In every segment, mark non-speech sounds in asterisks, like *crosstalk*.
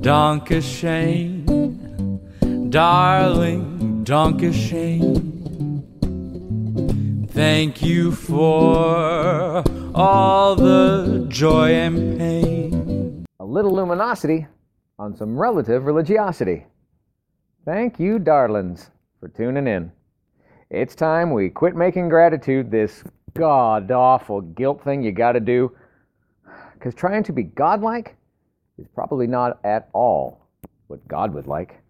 Dankeschön, darling, Dankeschön. Thank you for all the joy and pain. A little luminosity on some relative religiosity. Thank you, darlings, for tuning in. It's time we quit making gratitude this god awful guilt thing you gotta do. Because trying to be godlike is probably not at all what God would like.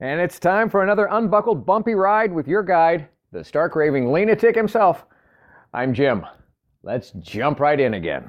And it's time for another unbuckled, bumpy ride with your guide, the stark raving lunatic himself. I'm Jim. Let's jump right in again.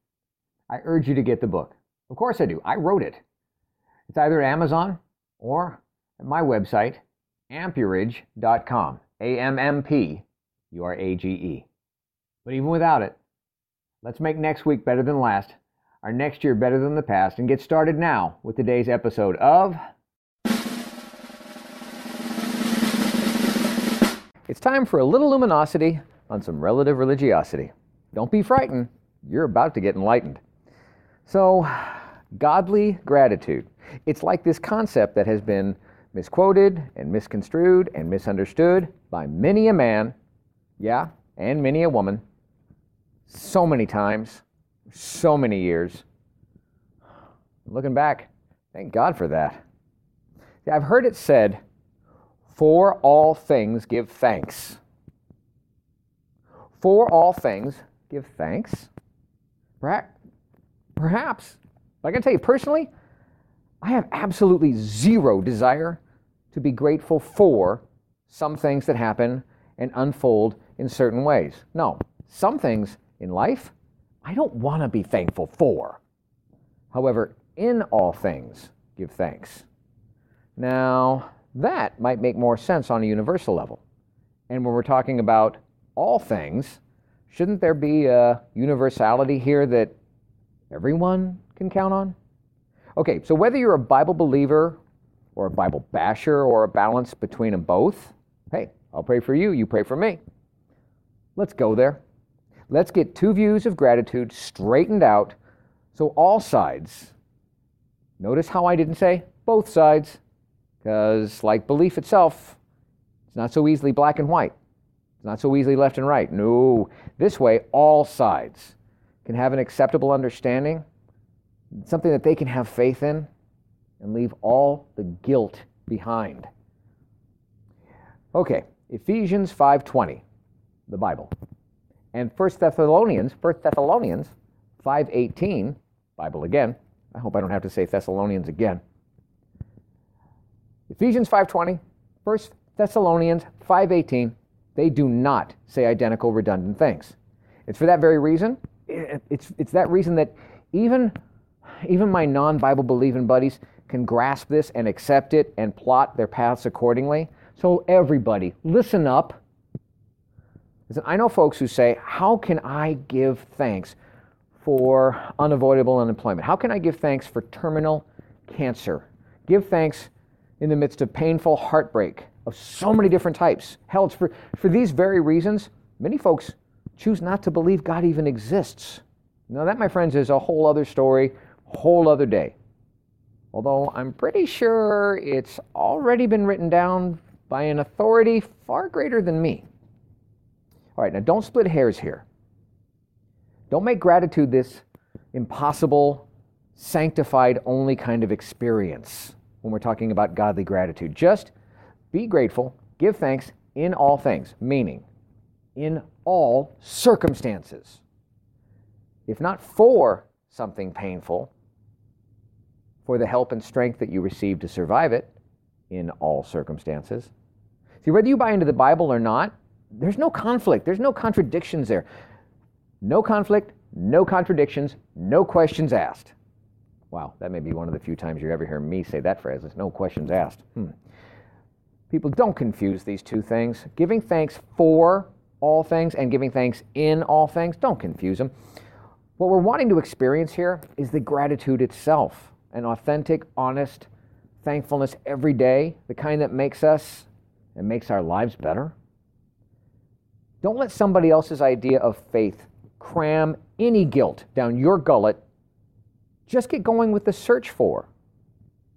I urge you to get the book. Of course I do. I wrote it. It's either at Amazon or at my website, ammpurage.com. A M M P U R A G E. But even without it, let's make next week better than last, our next year better than the past, and get started now with today's episode of. It's time for a little luminosity on some relative religiosity. Don't be frightened, you're about to get enlightened. So, godly gratitude. It's like this concept that has been misquoted and misconstrued and misunderstood by many a man, yeah, and many a woman, so many times, so many years. Looking back, thank God for that. I've heard it said, for all things give thanks. For all things give thanks. Perhaps. But I can tell you personally, I have absolutely zero desire to be grateful for some things that happen and unfold in certain ways. No, some things in life I don't want to be thankful for. However, in all things, give thanks. Now, that might make more sense on a universal level. And when we're talking about all things, shouldn't there be a universality here that everyone can count on? Okay, so whether you're a Bible believer or a Bible basher or a balance between them both, hey, I'll pray for you, you pray for me. Let's go there. Let's get two views of gratitude straightened out so all sides, notice how I didn't say both sides, because like belief itself, it's not so easily black and white. It's not so easily left and right. No, this way, all sides can have an acceptable understanding, something that they can have faith in, and leave all the guilt behind. Okay, Ephesians 5:20, the Bible. And 1 Thessalonians, 1 Thessalonians 5:18, Bible again. I hope I don't have to say Thessalonians again. Ephesians 5:20, 1 Thessalonians 5:18, they do not say identical redundant things. It's for that very reason it's, it's that reason that even, even my non Bible believing buddies can grasp this and accept it and plot their paths accordingly. So, everybody, listen up. I know folks who say, How can I give thanks for unavoidable unemployment? How can I give thanks for terminal cancer? Give thanks in the midst of painful heartbreak of so many different types. Hell, it's for, for these very reasons, many folks choose not to believe God even exists. Now, that, my friends, is a whole other story, whole other day. Although I'm pretty sure it's already been written down by an authority far greater than me. All right, now don't split hairs here. Don't make gratitude this impossible, sanctified only kind of experience when we're talking about godly gratitude. Just be grateful, give thanks in all things, meaning in all circumstances. If not for something painful, for the help and strength that you receive to survive it in all circumstances. See, whether you buy into the Bible or not, there's no conflict, there's no contradictions there. No conflict, no contradictions, no questions asked. Wow, that may be one of the few times you ever hear me say that phrase. There's no questions asked. Hmm. People don't confuse these two things. Giving thanks for all things and giving thanks in all things, don't confuse them. What we're wanting to experience here is the gratitude itself, an authentic, honest thankfulness every day, the kind that makes us and makes our lives better. Don't let somebody else's idea of faith cram any guilt down your gullet just get going with the search for,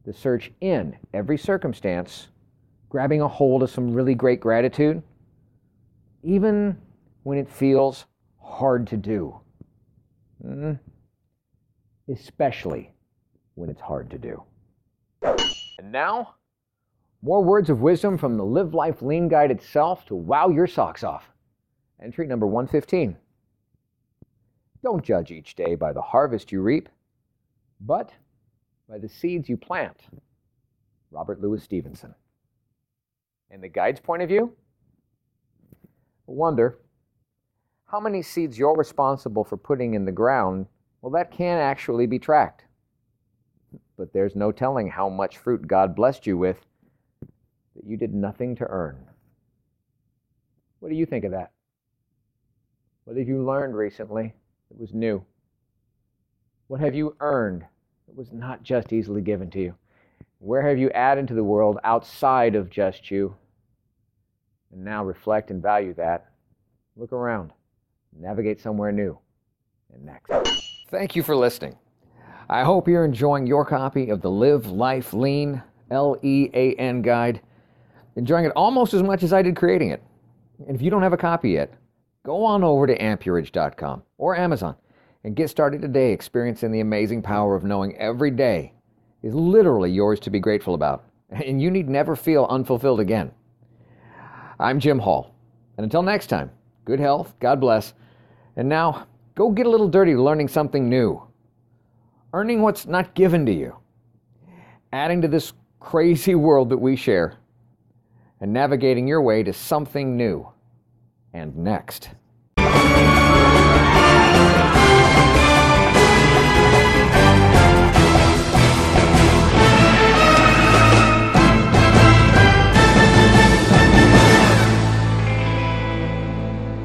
the search in every circumstance, grabbing a hold of some really great gratitude, even when it feels hard to do. Mm. Especially when it's hard to do. And now, more words of wisdom from the Live Life Lean Guide itself to wow your socks off. Entry number 115. Don't judge each day by the harvest you reap but by the seeds you plant. Robert Louis Stevenson. And the guide's point of view? Wonder how many seeds you're responsible for putting in the ground, well, that can actually be tracked. But there's no telling how much fruit God blessed you with that you did nothing to earn. What do you think of that? What have you learned recently that was new? What have you earned that was not just easily given to you? Where have you added to the world outside of just you? And now reflect and value that. Look around, navigate somewhere new and next. Thank you for listening. I hope you're enjoying your copy of the Live Life Lean L E A N guide, enjoying it almost as much as I did creating it. And if you don't have a copy yet, go on over to ammpurage.com or Amazon and get started today experiencing the amazing power of knowing every day is literally yours to be grateful about, *laughs* and you need never feel unfulfilled again. I'm Jim Hall, and until next time, good health, God bless, and now go get a little dirty learning something new, earning what's not given to you, adding to this crazy *laughs* world that we share, and navigating your way to something new. And next.